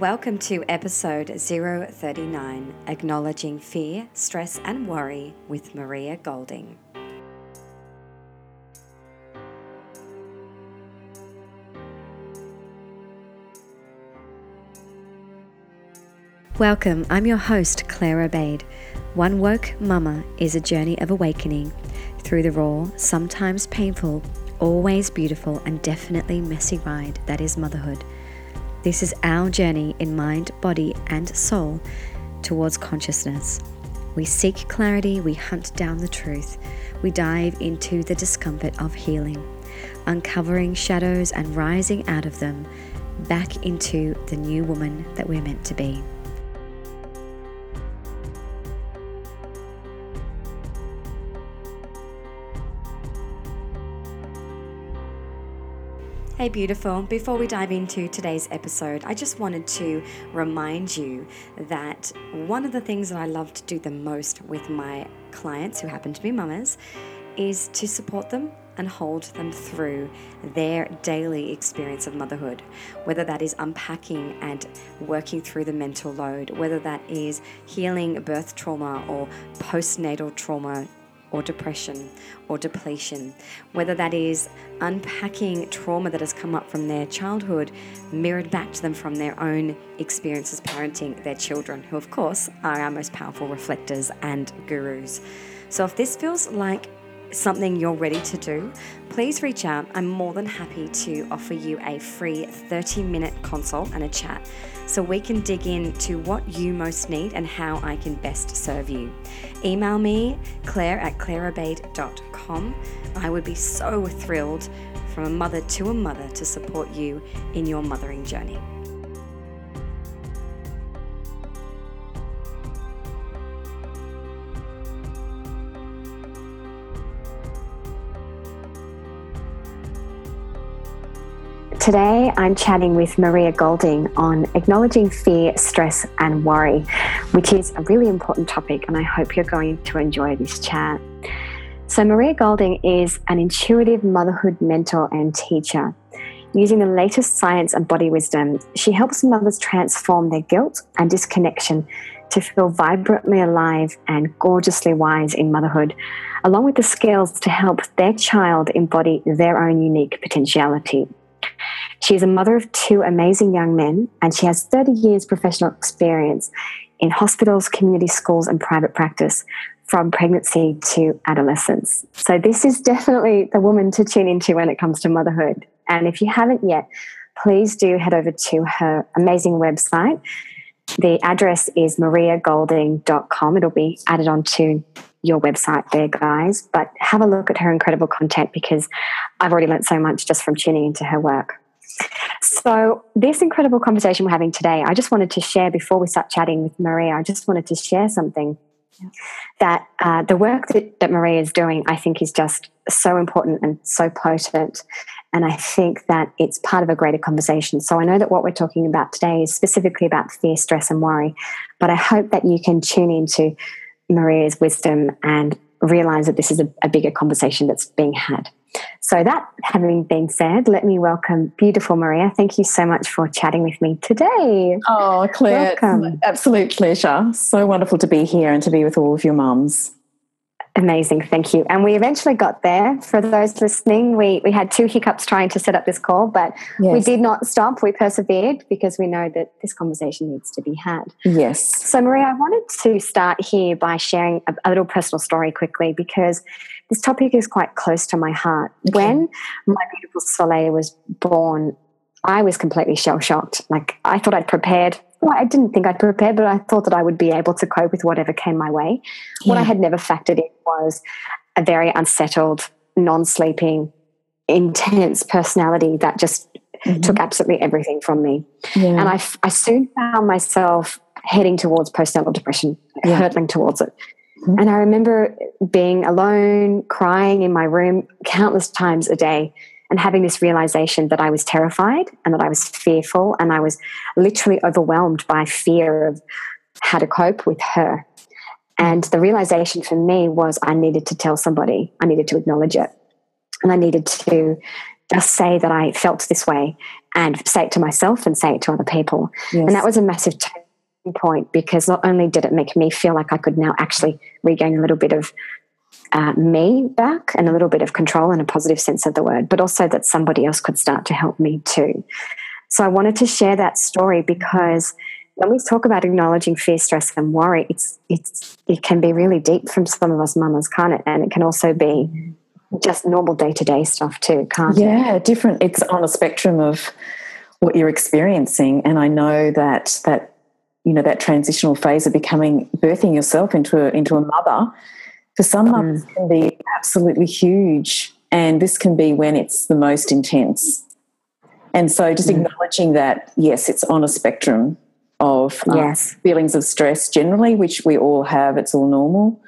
Welcome to episode 039 Acknowledging Fear, Stress, and Worry with Maria Golding. Welcome, I'm your host, Claire Obaid. One Woke Mama is a journey of awakening through the raw, sometimes painful, always beautiful, and definitely messy ride that is motherhood. This is our journey in mind, body, and soul towards consciousness. We seek clarity, we hunt down the truth, we dive into the discomfort of healing, uncovering shadows and rising out of them back into the new woman that we're meant to be. Hey, beautiful. Before we dive into today's episode, I just wanted to remind you that one of the things that I love to do the most with my clients who happen to be mamas is to support them and hold them through their daily experience of motherhood, whether that is unpacking and working through the mental load, whether that is healing birth trauma or postnatal trauma or depression or depletion, whether that is unpacking trauma that has come up from their childhood, mirrored back to them from their own experiences parenting their children, who, of course, are our most powerful reflectors and gurus. So, if this feels like something you're ready to do, please reach out. I'm more than happy to offer you a free 30 minute consult and a chat so we can dig into what you most need and how I can best serve you. Email me, claire at claireobaid.com. I would be so thrilled from a mother to a mother to support you in your mothering journey. Today, I'm chatting with Maria Golding on acknowledging fear, stress, and worry, which is a really important topic, and I hope you're going to enjoy this chat. So, Maria Golding is an intuitive motherhood mentor and teacher. Using the latest science and body wisdom, she helps mothers transform their guilt and disconnection to feel vibrantly alive and gorgeously wise in motherhood, along with the skills to help their child embody their own unique potentiality. She is a mother of two amazing young men, and she has 30 years professional experience in hospitals, community schools, and private practice from pregnancy to adolescence. So, this is definitely the woman to tune into when it comes to motherhood. And if you haven't yet, please do head over to her amazing website. The address is mariagolding.com. It'll be added onto your website there, guys. But have a look at her incredible content because I've already learned so much just from tuning into her work. So, this incredible conversation we're having today, I just wanted to share before we start chatting with Maria, I just wanted to share something that uh, the work that, that Maria is doing, I think, is just so important and so potent. And I think that it's part of a greater conversation. So I know that what we're talking about today is specifically about fear, stress, and worry. But I hope that you can tune into Maria's wisdom and realize that this is a, a bigger conversation that's being had. So, that having been said, let me welcome beautiful Maria. Thank you so much for chatting with me today. Oh, Claire, welcome. absolute pleasure. So wonderful to be here and to be with all of your mums. Amazing, thank you. And we eventually got there. For those listening, we, we had two hiccups trying to set up this call, but yes. we did not stop. We persevered because we know that this conversation needs to be had. Yes. So, Marie, I wanted to start here by sharing a, a little personal story quickly because this topic is quite close to my heart. Okay. When my beautiful Soleil was born, I was completely shell shocked. Like, I thought I'd prepared well, I didn't think I'd prepared, but I thought that I would be able to cope with whatever came my way. Yeah. What I had never factored in was a very unsettled, non sleeping, intense personality that just mm-hmm. took absolutely everything from me. Yeah. And I, I soon found myself heading towards postnatal depression, yeah. hurtling towards it. Mm-hmm. And I remember being alone, crying in my room countless times a day and having this realization that I was terrified and that I was fearful and I was literally overwhelmed by fear of how to cope with her. And the realization for me was I needed to tell somebody, I needed to acknowledge it, and I needed to just say that I felt this way and say it to myself and say it to other people. Yes. And that was a massive turning point because not only did it make me feel like I could now actually regain a little bit of uh, me back and a little bit of control in a positive sense of the word, but also that somebody else could start to help me too. So I wanted to share that story because when we talk about acknowledging fear, stress, and worry, it's it's it can be really deep from some of us mamas, can't it? And it can also be just normal day to day stuff too, can't yeah, it? Yeah, different. It's on a spectrum of what you're experiencing, and I know that that you know that transitional phase of becoming birthing yourself into a, into a mother for some mothers mm. can be absolutely huge, and this can be when it's the most intense. And so, just mm. acknowledging that, yes, it's on a spectrum of um, yes. feelings of stress generally, which we all have, it's all normal,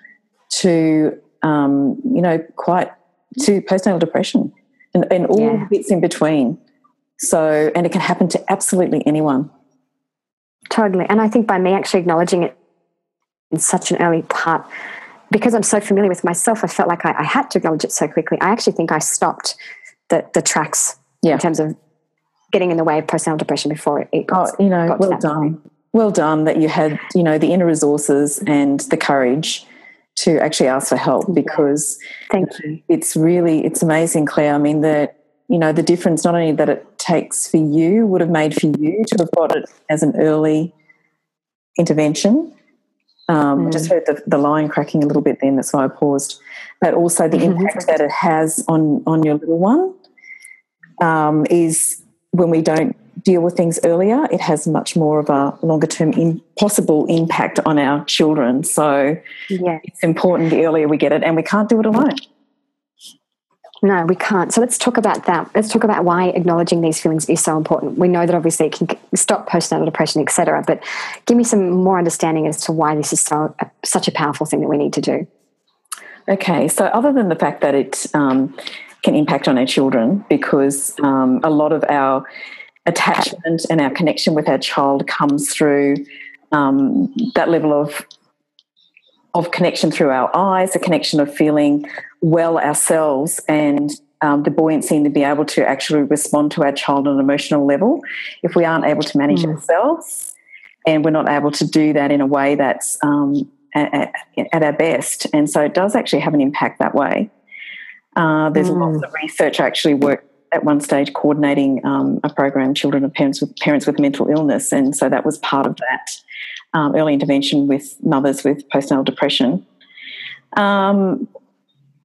to, um, you know, quite to postnatal depression and, and all yeah. bits in between. So, and it can happen to absolutely anyone. Totally. And I think by me actually acknowledging it in such an early part, because I'm so familiar with myself, I felt like I, I, had to acknowledge it so quickly. I actually think I stopped the, the tracks yeah. in terms of getting in the way of postnatal depression before it, it got, oh, you know, well done. Point. Well done that you had, you know, the inner resources and the courage to actually ask for help because thank you. It's really it's amazing, Claire. I mean that you know the difference not only that it takes for you would have made for you to have got it as an early intervention, um, mm. I just mm. heard the, the line cracking a little bit then, that's why I paused. But also the mm-hmm. impact that it has on, on your little one um, is when we don't deal with things earlier, it has much more of a longer term in, possible impact on our children. So yeah. it's important the earlier we get it, and we can't do it alone. No, we can't. So let's talk about that. Let's talk about why acknowledging these feelings is so important. We know that obviously it can stop postnatal depression, etc. But give me some more understanding as to why this is so such a powerful thing that we need to do. Okay, so other than the fact that it um, can impact on our children, because um, a lot of our attachment and our connection with our child comes through um, that level of of connection through our eyes, a connection of feeling well ourselves, and um, the buoyancy to be able to actually respond to our child on an emotional level. If we aren't able to manage mm. ourselves, and we're not able to do that in a way that's um, at, at, our best, and so it does actually have an impact that way. Uh, there's mm. lots of research I actually work at one stage coordinating um, a program, children of parents with parents with mental illness, and so that was part of that um, early intervention with mothers with postnatal depression. Um,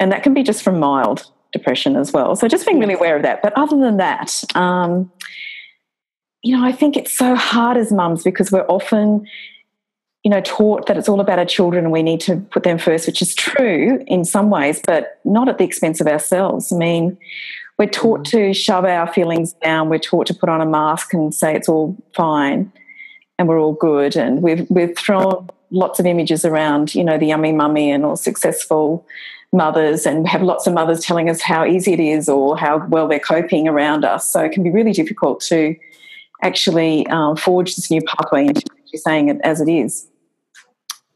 and that can be just from mild depression as well. So just being really aware of that. But other than that, um, you know, I think it's so hard as mums because we're often, you know, taught that it's all about our children and we need to put them first, which is true in some ways, but not at the expense of ourselves. I mean, we're taught to shove our feelings down. We're taught to put on a mask and say it's all fine and we're all good. And we've we've thrown lots of images around, you know, the yummy mummy and all successful mothers, and we have lots of mothers telling us how easy it is or how well they're coping around us. So it can be really difficult to actually um, forge this new pathway into saying it as it is.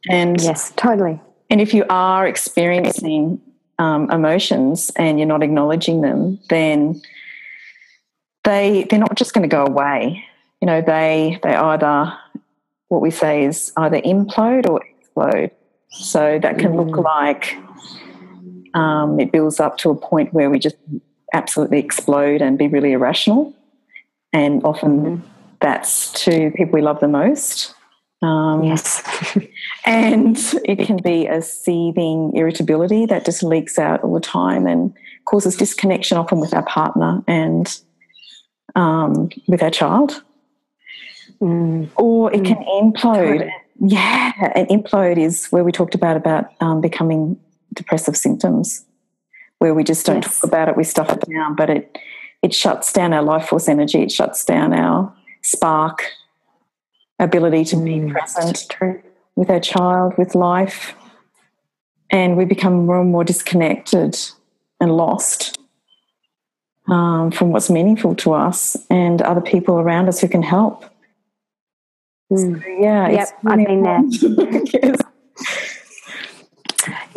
And yes, totally. And if you are experiencing um, emotions and you're not acknowledging them, then they they're not just going to go away you know, they they either what we say is either implode or explode. So that can mm. look like um, it builds up to a point where we just absolutely explode and be really irrational. And often mm. that's to people we love the most. Um, yes. and it can be a seething irritability that just leaks out all the time and causes disconnection often with our partner and um, with our child. Mm. Or it can mm. implode. Yeah, an implode is where we talked about about um, becoming depressive symptoms, where we just don't yes. talk about it, we stuff it down, but it it shuts down our life force energy, it shuts down our spark, ability to be mm, present with our child, with life, and we become more and more disconnected and lost um, from what's meaningful to us and other people around us who can help. Mm. So, yeah, yep, I've been there.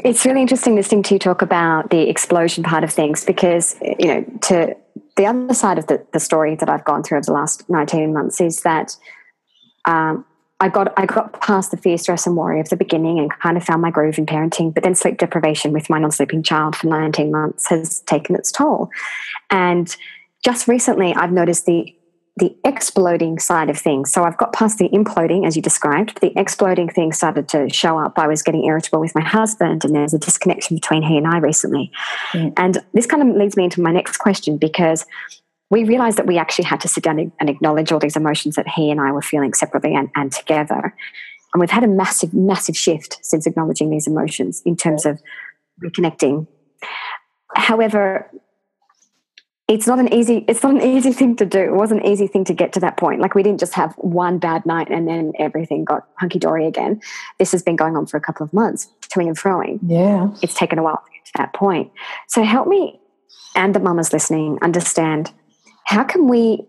It's really interesting listening to you talk about the explosion part of things because you know to the other side of the, the story that I've gone through over the last 19 months is that um, I got I got past the fear, stress, and worry of the beginning and kind of found my groove in parenting. But then sleep deprivation with my non-sleeping child for 19 months has taken its toll. And just recently, I've noticed the the exploding side of things. So I've got past the imploding, as you described. The exploding thing started to show up. I was getting irritable with my husband, and there's a disconnection between he and I recently. Mm. And this kind of leads me into my next question because we realized that we actually had to sit down and acknowledge all these emotions that he and I were feeling separately and, and together. And we've had a massive, massive shift since acknowledging these emotions in terms of reconnecting. However, it's not an easy it's not an easy thing to do. It wasn't an easy thing to get to that point. Like we didn't just have one bad night and then everything got hunky dory again. This has been going on for a couple of months, to and froing. Yeah. It's taken a while to get to that point. So help me and the mamas listening understand how can we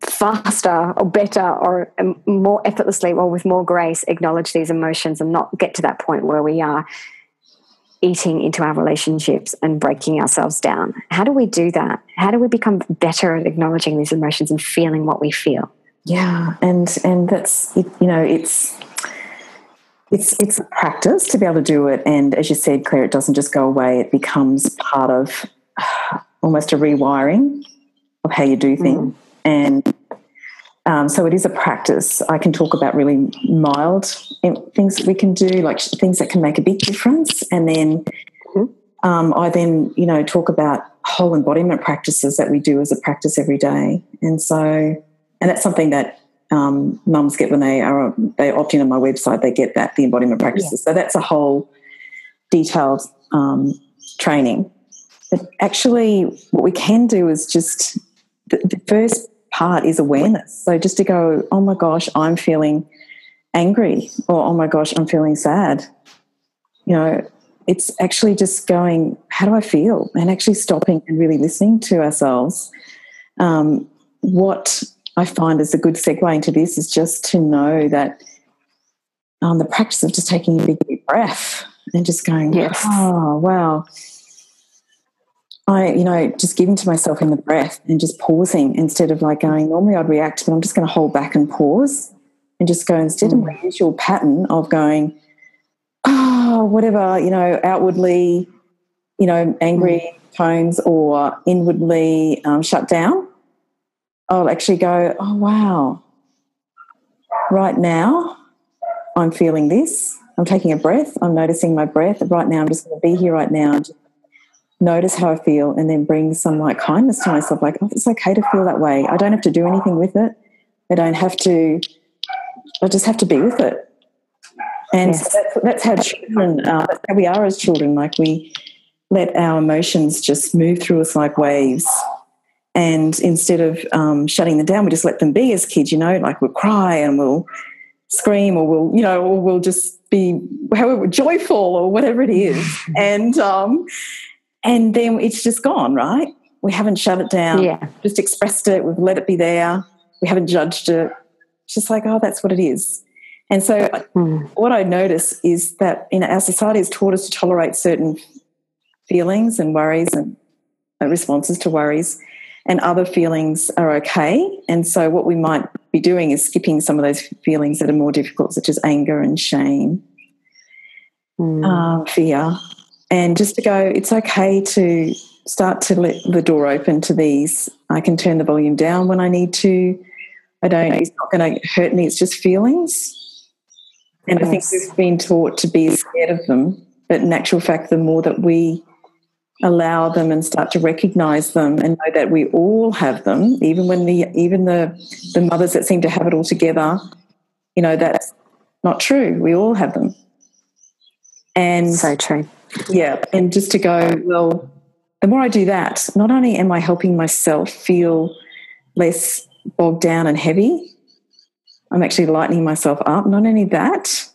faster or better or more effortlessly or with more grace acknowledge these emotions and not get to that point where we are eating into our relationships and breaking ourselves down. How do we do that? How do we become better at acknowledging these emotions and feeling what we feel? Yeah and and that's you know it's it's it's a practice to be able to do it. And as you said claire it doesn't just go away. It becomes part of almost a rewiring of how you do things. Mm. And um, so it is a practice. I can talk about really mild things that we can do, like things that can make a big difference. And then mm-hmm. um, I then, you know, talk about whole embodiment practices that we do as a practice every day. And so, and that's something that um, mums get when they are they opt in on my website. They get that the embodiment practices. Yeah. So that's a whole detailed um, training. But actually, what we can do is just the, the first part is awareness. So just to go, oh my gosh, I'm feeling angry, or oh my gosh, I'm feeling sad. You know, it's actually just going, how do I feel? And actually stopping and really listening to ourselves. Um, what I find is a good segue into this is just to know that um, the practice of just taking a big deep breath and just going, yes. oh, wow I, you know, just giving to myself in the breath and just pausing instead of like going, normally I'd react, but I'm just going to hold back and pause and just go instead mm. of my usual pattern of going, oh, whatever, you know, outwardly, you know, angry mm. tones or inwardly um, shut down. I'll actually go, oh, wow, right now I'm feeling this. I'm taking a breath. I'm noticing my breath. Right now, I'm just going to be here right now and just notice how I feel and then bring some like kindness to myself, like, oh, it's okay to feel that way. I don't have to do anything with it. I don't have to, I just have to be with it. And yes. so that's, that's, how children, uh, that's how we are as children. Like we let our emotions just move through us like waves. And instead of um, shutting them down, we just let them be as kids, you know, like we'll cry and we'll scream or we'll, you know, or we'll just be however joyful or whatever it is. and, um, and then it's just gone, right? We haven't shut it down. Yeah. Just expressed it. We've let it be there. We haven't judged it. It's just like, oh, that's what it is. And so, mm. what I notice is that you know our society has taught us to tolerate certain feelings and worries and responses to worries, and other feelings are okay. And so, what we might be doing is skipping some of those feelings that are more difficult, such as anger and shame, mm. um, fear, and just to go, it's okay to start to let the door open to these. I can turn the volume down when I need to. I don't, it's not going to hurt me, it's just feelings. And yes. I think we've been taught to be scared of them. But in actual fact, the more that we allow them and start to recognize them and know that we all have them, even when the even the the mothers that seem to have it all together, you know, that's not true. We all have them. And so true. Yeah. And just to go, well, the more I do that, not only am I helping myself feel less bogged down and heavy, I'm actually lightening myself up. Not only that,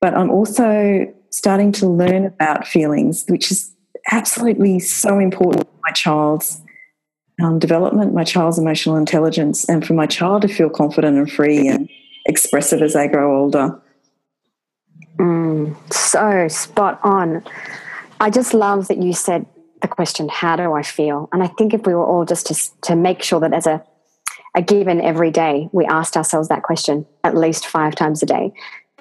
but I'm also starting to learn about feelings, which is absolutely so important for my child's um, development, my child's emotional intelligence, and for my child to feel confident and free and expressive as they grow older. Mm, so spot on. I just love that you said the question, how do I feel? And I think if we were all just to, to make sure that as a, a given every day, we asked ourselves that question at least five times a day,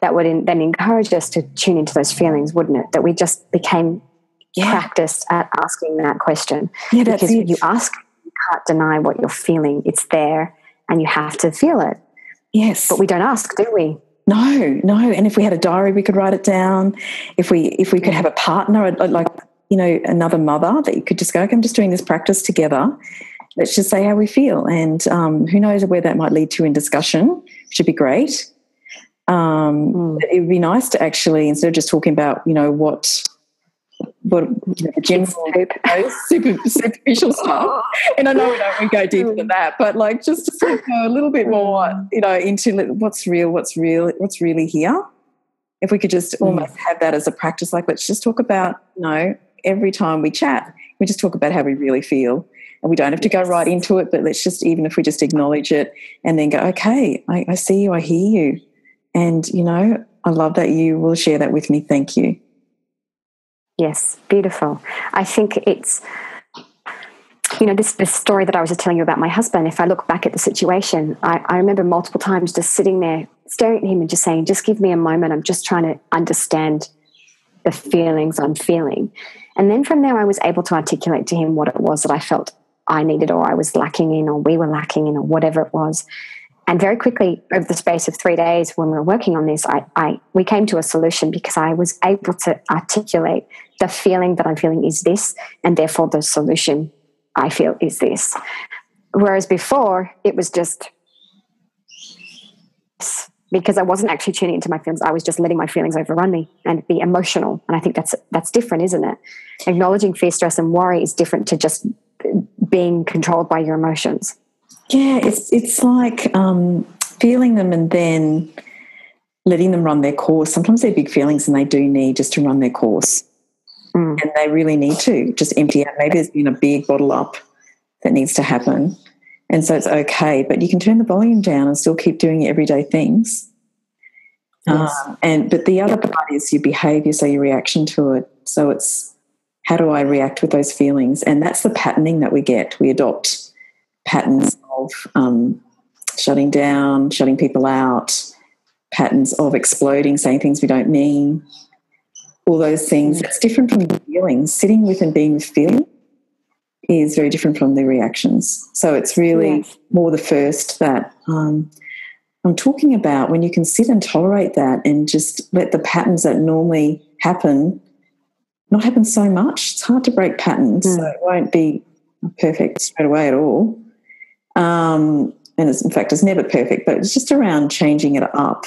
that would in, then encourage us to tune into those feelings, wouldn't it? That we just became yeah. practiced at asking that question. Yeah, because you ask, you can't deny what you're feeling. It's there and you have to feel it. Yes. But we don't ask, do we? No, no. And if we had a diary, we could write it down. If we if we could have a partner, like you know, another mother that you could just go, okay, I'm just doing this practice together. Let's just say how we feel, and um, who knows where that might lead to in discussion. Should be great. Um, mm. It would be nice to actually instead of just talking about you know what what general super, superficial stuff. And I know we don't we go deeper than that, but like just to sort of go a little bit more, you know, into what's real, what's real, what's really here. If we could just mm. almost have that as a practice, like let's just talk about, you know, every time we chat, we just talk about how we really feel. And we don't have to go right into it, but let's just, even if we just acknowledge it and then go, okay, I, I see you, I hear you. And, you know, I love that you will share that with me. Thank you. Yes, beautiful. I think it's you know this this story that I was just telling you about my husband. If I look back at the situation, I, I remember multiple times just sitting there staring at him and just saying, "Just give me a moment. I'm just trying to understand the feelings I'm feeling." And then from there, I was able to articulate to him what it was that I felt I needed, or I was lacking in, or we were lacking in, or whatever it was. And very quickly, over the space of three days, when we were working on this, I, I, we came to a solution because I was able to articulate the feeling that I'm feeling is this, and therefore the solution I feel is this. Whereas before, it was just because I wasn't actually tuning into my feelings. I was just letting my feelings overrun me and be emotional. And I think that's that's different, isn't it? Acknowledging fear, stress, and worry is different to just being controlled by your emotions. Yeah, it's it's like um, feeling them and then letting them run their course. Sometimes they're big feelings and they do need just to run their course. Mm. And they really need to just empty out. Maybe there's been a big bottle up that needs to happen. And so it's okay, but you can turn the volume down and still keep doing your everyday things. Yes. Um, and but the other part is your behavior, so your reaction to it. So it's how do I react with those feelings? And that's the patterning that we get. We adopt patterns of um, shutting down, shutting people out, patterns of exploding, saying things we don't mean, all those things. It's different from the feelings. Sitting with and being with feeling is very different from the reactions. So it's really yes. more the first that um, I'm talking about when you can sit and tolerate that and just let the patterns that normally happen not happen so much. It's hard to break patterns, mm. so it won't be perfect straight away at all. Um, and in fact, it's never perfect, but it's just around changing it up.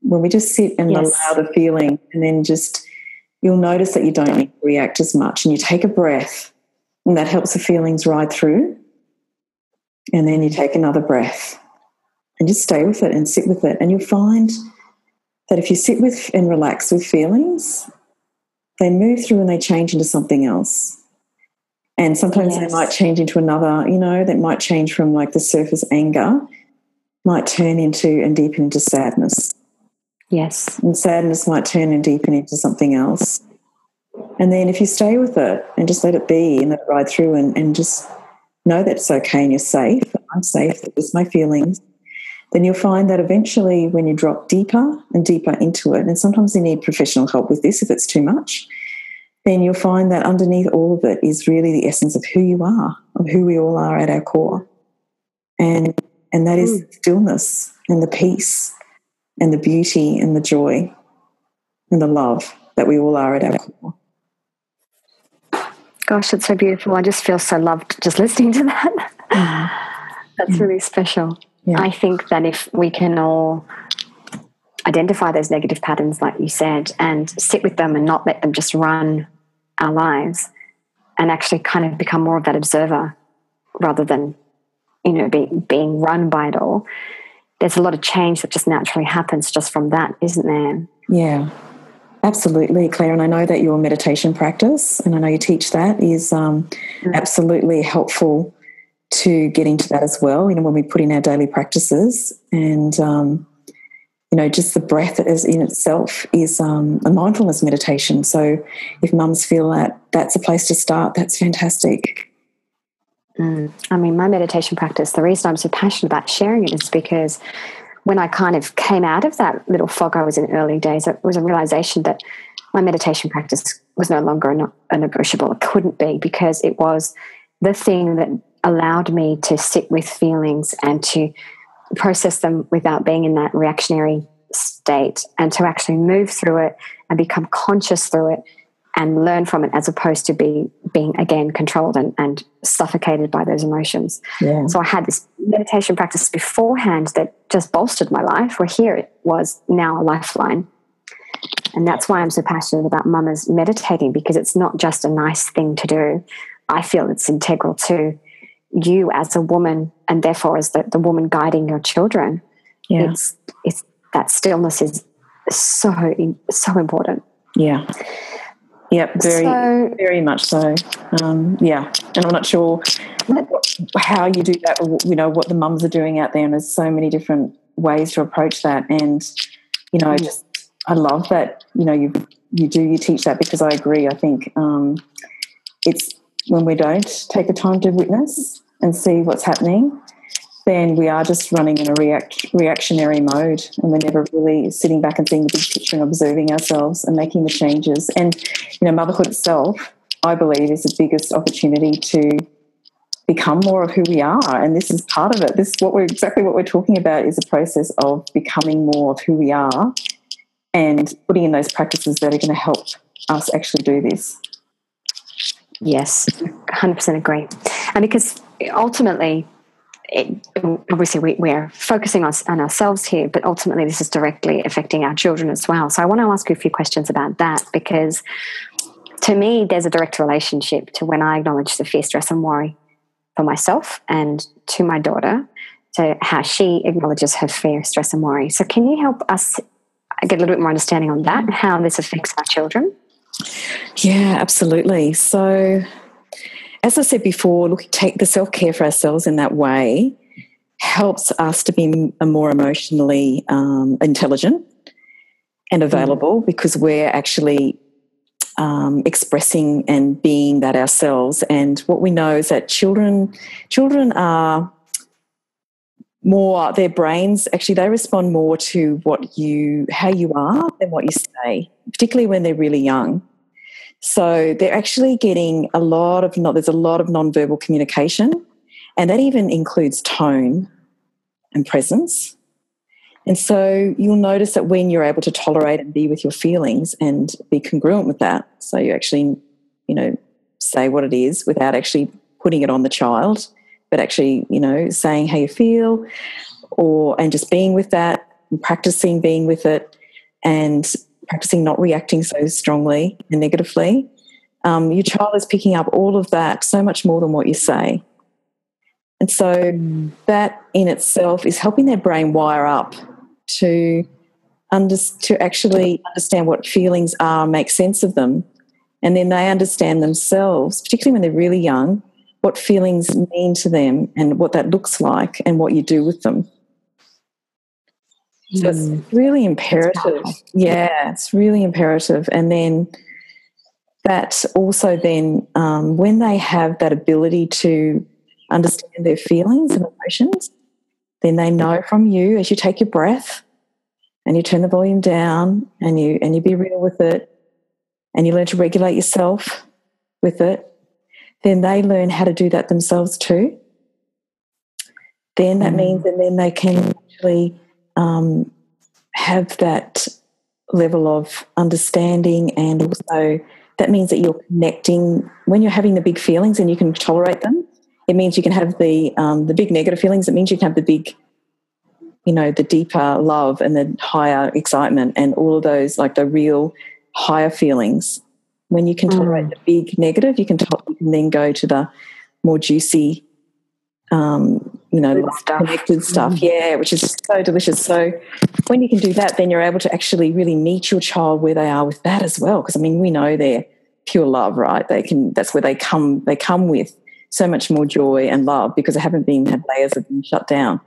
When we just sit and yes. allow the feeling, and then just you'll notice that you don't need to react as much, and you take a breath, and that helps the feelings ride through. And then you take another breath, and just stay with it and sit with it, and you'll find that if you sit with and relax with feelings, they move through and they change into something else. And sometimes yes. they might change into another, you know, that might change from like the surface anger, might turn into and deepen into sadness. Yes. And sadness might turn and deepen into something else. And then if you stay with it and just let it be and let it ride through and, and just know that it's okay and you're safe, I'm safe, that is my feelings, then you'll find that eventually when you drop deeper and deeper into it, and sometimes you need professional help with this if it's too much, then you'll find that underneath all of it is really the essence of who you are, of who we all are at our core. And, and that is mm. stillness and the peace and the beauty and the joy and the love that we all are at our core. Gosh, it's so beautiful. I just feel so loved just listening to that. Mm. That's mm. really special. Yeah. I think that if we can all identify those negative patterns, like you said, and sit with them and not let them just run our lives and actually kind of become more of that observer rather than you know be, being run by it all there's a lot of change that just naturally happens just from that isn't there yeah absolutely claire and i know that your meditation practice and i know you teach that is um, mm-hmm. absolutely helpful to get into that as well you know when we put in our daily practices and um, you know, just the breath is in itself is um, a mindfulness meditation. So if mums feel that that's a place to start, that's fantastic. Mm. I mean, my meditation practice, the reason I'm so passionate about sharing it is because when I kind of came out of that little fog I was in early days, it was a realization that my meditation practice was no longer a, negotiable. It couldn't be because it was the thing that allowed me to sit with feelings and to process them without being in that reactionary state and to actually move through it and become conscious through it and learn from it as opposed to be being again controlled and, and suffocated by those emotions. Yeah. So I had this meditation practice beforehand that just bolstered my life, where here it was now a lifeline. And that's why I'm so passionate about mamas meditating because it's not just a nice thing to do. I feel it's integral to you as a woman and therefore as the, the woman guiding your children. Yeah. It's, it's that stillness is so so important. Yeah. Yep, very, so, very much so. Um, yeah, and I'm not sure how you do that, or you know what the mums are doing out there. And there's so many different ways to approach that. And you know, mm. just I love that. You know, you you do you teach that because I agree. I think um, it's when we don't take the time to witness and see what's happening, then we are just running in a react, reactionary mode and we're never really sitting back and seeing the big picture and observing ourselves and making the changes. And, you know, motherhood itself, I believe, is the biggest opportunity to become more of who we are. And this is part of it. This what we're exactly what we're talking about is a process of becoming more of who we are and putting in those practices that are going to help us actually do this. Yes, 100% agree. And because ultimately, it, obviously we, we're focusing on, on ourselves here, but ultimately this is directly affecting our children as well. So I want to ask you a few questions about that because to me, there's a direct relationship to when I acknowledge the fear, stress, and worry for myself and to my daughter, to how she acknowledges her fear, stress, and worry. So can you help us get a little bit more understanding on that and how this affects our children? Yeah, absolutely. So as I said before, look, take the self care for ourselves in that way helps us to be more emotionally um, intelligent and available mm. because we're actually um, expressing and being that ourselves. And what we know is that children children are more their brains actually they respond more to what you how you are than what you say particularly when they're really young so they're actually getting a lot of not there's a lot of nonverbal communication, and that even includes tone and presence. And so you'll notice that when you're able to tolerate and be with your feelings and be congruent with that, so you actually, you know, say what it is without actually putting it on the child, but actually, you know, saying how you feel or and just being with that practicing being with it and practicing not reacting so strongly and negatively, um, your child is picking up all of that so much more than what you say. And so that in itself is helping their brain wire up to under, to actually understand what feelings are, make sense of them, and then they understand themselves, particularly when they're really young, what feelings mean to them and what that looks like and what you do with them. So it's mm. really imperative. Yeah, it's really imperative. And then that also then um, when they have that ability to understand their feelings and emotions, then they know from you as you take your breath and you turn the volume down and you and you be real with it and you learn to regulate yourself with it, then they learn how to do that themselves too. Then that mm. means and then they can actually um, have that level of understanding and also that means that you're connecting when you're having the big feelings and you can tolerate them it means you can have the um, the big negative feelings it means you can have the big you know the deeper love and the higher excitement and all of those like the real higher feelings when you can tolerate mm. the big negative you can, to- you can then go to the more juicy um, you know, stuff. connected stuff. Mm. Yeah, which is so delicious. So when you can do that, then you're able to actually really meet your child where they are with that as well. Because I mean, we know they're pure love, right? They can. That's where they come. They come with so much more joy and love because they haven't been had layers of been shut down.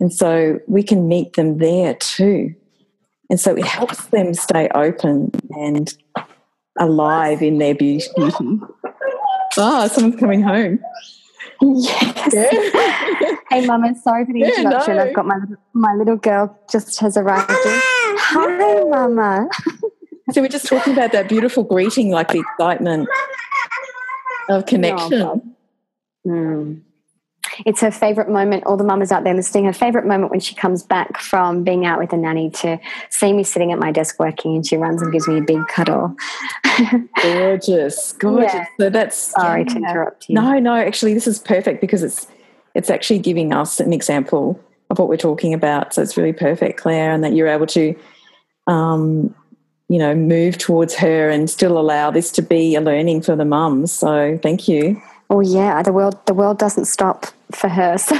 And so we can meet them there too. And so it helps them stay open and alive in their beauty. Ah, oh, someone's coming home. Yes. Yeah. hey, Mama, sorry for the introduction. Yeah, no. I've got my my little girl just has arrived. Hi, Mama. so we're just talking about that beautiful greeting, like the excitement of connection. Oh, mm. It's her favourite moment. All the mamas out there listening, her favourite moment when she comes back from being out with a nanny to see me sitting at my desk working, and she runs and gives me a big cuddle. gorgeous, gorgeous. Yeah. So that's sorry yeah. to interrupt you. No, no. Actually, this is perfect because it's it's actually giving us an example of what we're talking about. So it's really perfect, Claire, and that you're able to, um, you know, move towards her and still allow this to be a learning for the mums. So thank you. Oh yeah, the world the world doesn't stop for her. So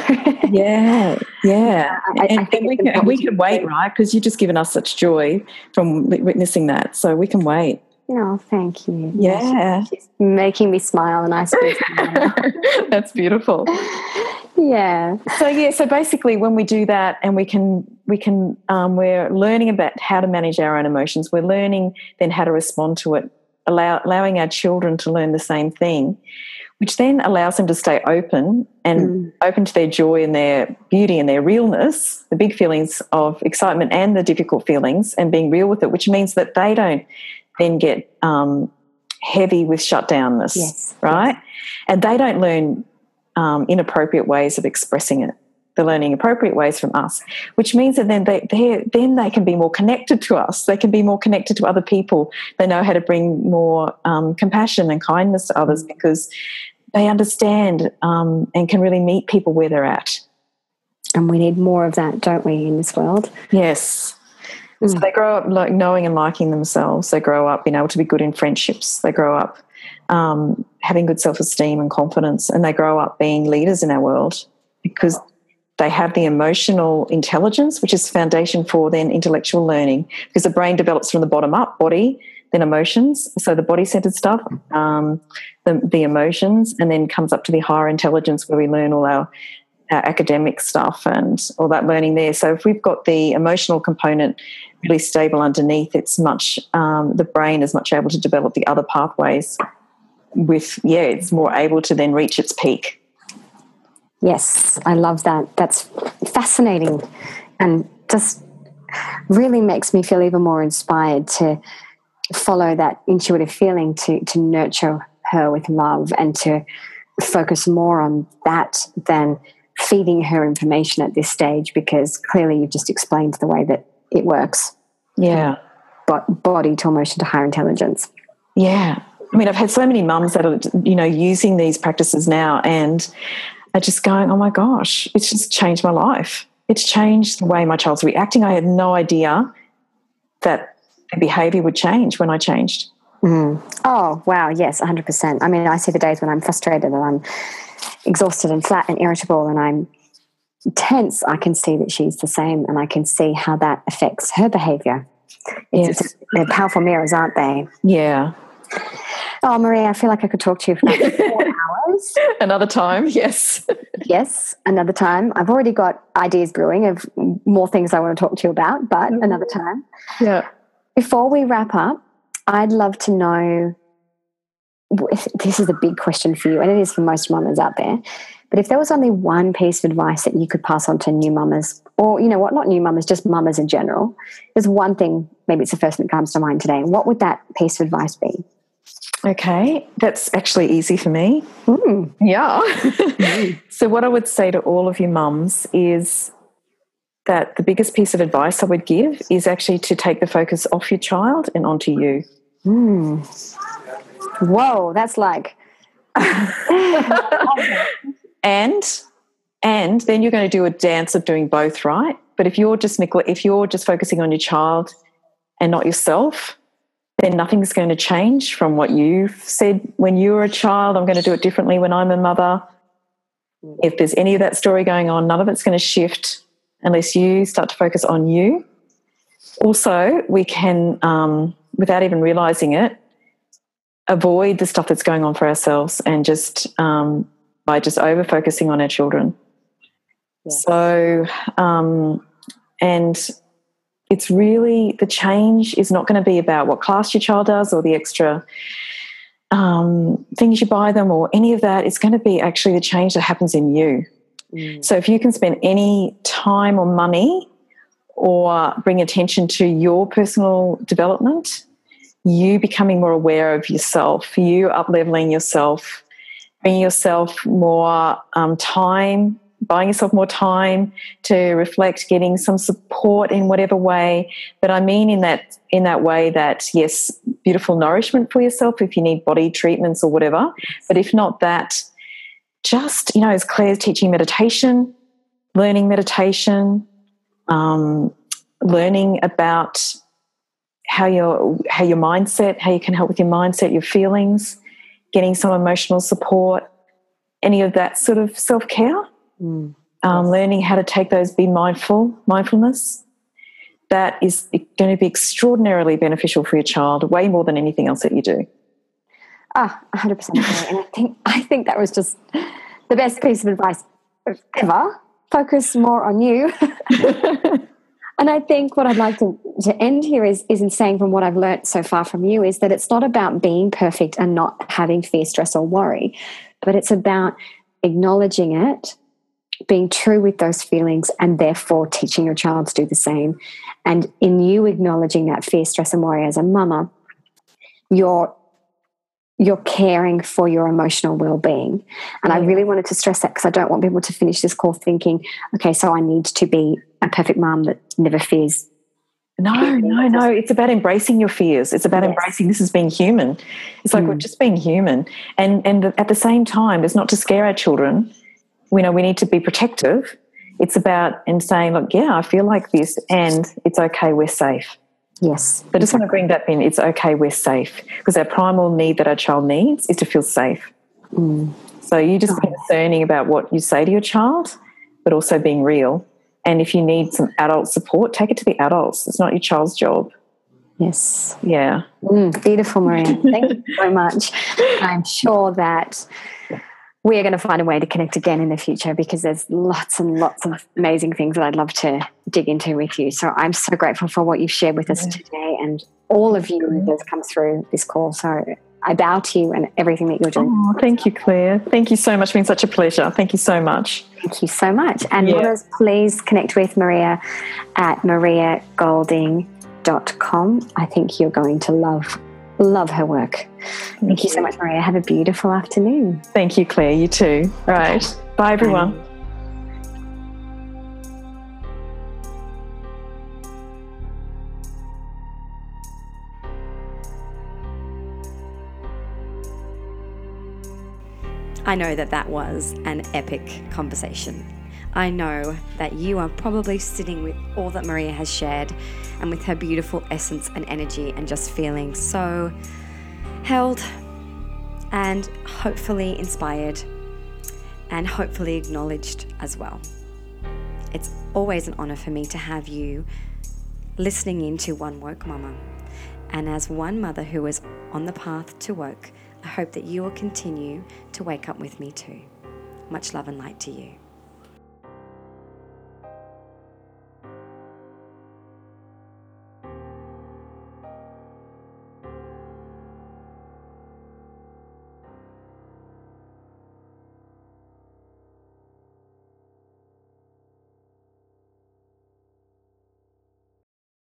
yeah, yeah, I, and, I and we can we can wait, right? Because you've just given us such joy from witnessing that, so we can wait. No, thank you. Yeah, she's making me smile, and I suppose that's beautiful. Yeah. So yeah, so basically, when we do that, and we can we can um, we're learning about how to manage our own emotions. We're learning then how to respond to it, allow, allowing our children to learn the same thing which then allows them to stay open and mm. open to their joy and their beauty and their realness, the big feelings of excitement and the difficult feelings, and being real with it, which means that they don't then get um, heavy with shutdownness, yes. right? Yes. And they don't learn um, inappropriate ways of expressing it. They're learning appropriate ways from us, which means that then they then they can be more connected to us. They can be more connected to other people. They know how to bring more um, compassion and kindness to others because they understand um, and can really meet people where they're at. And we need more of that, don't we, in this world? Yes. Mm. So they grow up like knowing and liking themselves. They grow up being able to be good in friendships. They grow up um, having good self esteem and confidence, and they grow up being leaders in our world because they have the emotional intelligence, which is foundation for then intellectual learning. Because the brain develops from the bottom up, body, then emotions. So the body centered stuff, um, the, the emotions, and then comes up to the higher intelligence where we learn all our, our academic stuff and all that learning there. So if we've got the emotional component really stable underneath, it's much, um, the brain is much able to develop the other pathways with, yeah, it's more able to then reach its peak. Yes, I love that. That's fascinating and just really makes me feel even more inspired to follow that intuitive feeling to to nurture her with love and to focus more on that than feeding her information at this stage because clearly you've just explained the way that it works. Yeah. But body to emotion to higher intelligence. Yeah. I mean, I've had so many mums that are, you know, using these practices now and are just going, oh my gosh, it's just changed my life. It's changed the way my child's reacting. I had no idea that behavior would change when I changed. Mm. Oh, wow. Yes, 100%. I mean, I see the days when I'm frustrated and I'm exhausted and flat and irritable and I'm tense. I can see that she's the same and I can see how that affects her behavior. It's, yes. They're powerful mirrors, aren't they? Yeah. Oh, Maria, I feel like I could talk to you for four hours. Another time, yes. yes, another time. I've already got ideas brewing of more things I want to talk to you about, but mm-hmm. another time. Yeah. Before we wrap up, I'd love to know this is a big question for you, and it is for most mamas out there. But if there was only one piece of advice that you could pass on to new mamas, or you know what, not new mamas, just mamas in general, there's one thing, maybe it's the first thing that comes to mind today. What would that piece of advice be? Okay, that's actually easy for me. Mm. Yeah. mm. So, what I would say to all of you mums is that the biggest piece of advice I would give is actually to take the focus off your child and onto you. Mm. Whoa, that's like. and and then you're going to do a dance of doing both, right? But if you're just if you're just focusing on your child and not yourself, then nothing's going to change from what you've said when you were a child. I'm going to do it differently when I'm a mother. If there's any of that story going on, none of it's going to shift unless you start to focus on you. Also, we can, um, without even realizing it, avoid the stuff that's going on for ourselves and just um, by just over focusing on our children. Yeah. So, um, and it's really the change is not going to be about what class your child does or the extra um, things you buy them or any of that. It's going to be actually the change that happens in you. Mm. So if you can spend any time or money or bring attention to your personal development, you becoming more aware of yourself, you up leveling yourself, bringing yourself more um, time buying yourself more time to reflect getting some support in whatever way. But i mean in that in that way that yes beautiful nourishment for yourself if you need body treatments or whatever. But if not that just you know as claire's teaching meditation learning meditation um, learning about how your how your mindset how you can help with your mindset your feelings getting some emotional support any of that sort of self-care Mm. Um, learning how to take those, be mindful, mindfulness, that is going to be extraordinarily beneficial for your child, way more than anything else that you do. Ah, 100% agree. and I think, I think that was just the best piece of advice ever. Focus more on you. and I think what I'd like to, to end here is, is in saying from what I've learned so far from you is that it's not about being perfect and not having fear, stress, or worry, but it's about acknowledging it being true with those feelings and therefore teaching your child to do the same. And in you acknowledging that fear, stress, and worry as a mama, you're you're caring for your emotional well-being. And i really wanted to stress that because i don't want people to finish this call thinking okay so i need to be a perfect mom that never fears. No no no. It's about embracing your fears. It's about yes. embracing this as being human. It's like mm. we're just being human. And and at the same time it's not to scare our children you know we need to be protective. It's about and saying look yeah i feel like this and it's okay we're safe. Yes. I just want to bring that in it's okay we're safe. Because our primal need that our child needs is to feel safe. Mm. so you just be discerning about what you say to your child but also being real. And if you need some adult support take it to the adults. It's not your child's job. Yes. Yeah. Mm, beautiful, Maria. Thank you so much. I'm sure that we are going to find a way to connect again in the future because there's lots and lots of amazing things that I'd love to dig into with you. So I'm so grateful for what you've shared with us today and all of you that's come through this call. So I bow to you and everything that you're doing. Oh, thank you, Claire. Thank you so much. It's been such a pleasure. Thank you so much. Thank you so much. And yeah. please connect with Maria at mariagolding.com. I think you're going to love Love her work. Thank, Thank you so much, Maria. Have a beautiful afternoon. Thank you, Claire. You too. All right. Bye, everyone. Bye. I know that that was an epic conversation. I know that you are probably sitting with all that Maria has shared and with her beautiful essence and energy and just feeling so held and hopefully inspired and hopefully acknowledged as well. It's always an honor for me to have you listening into One Woke Mama. And as one mother who is on the path to woke, I hope that you will continue to wake up with me too. Much love and light to you.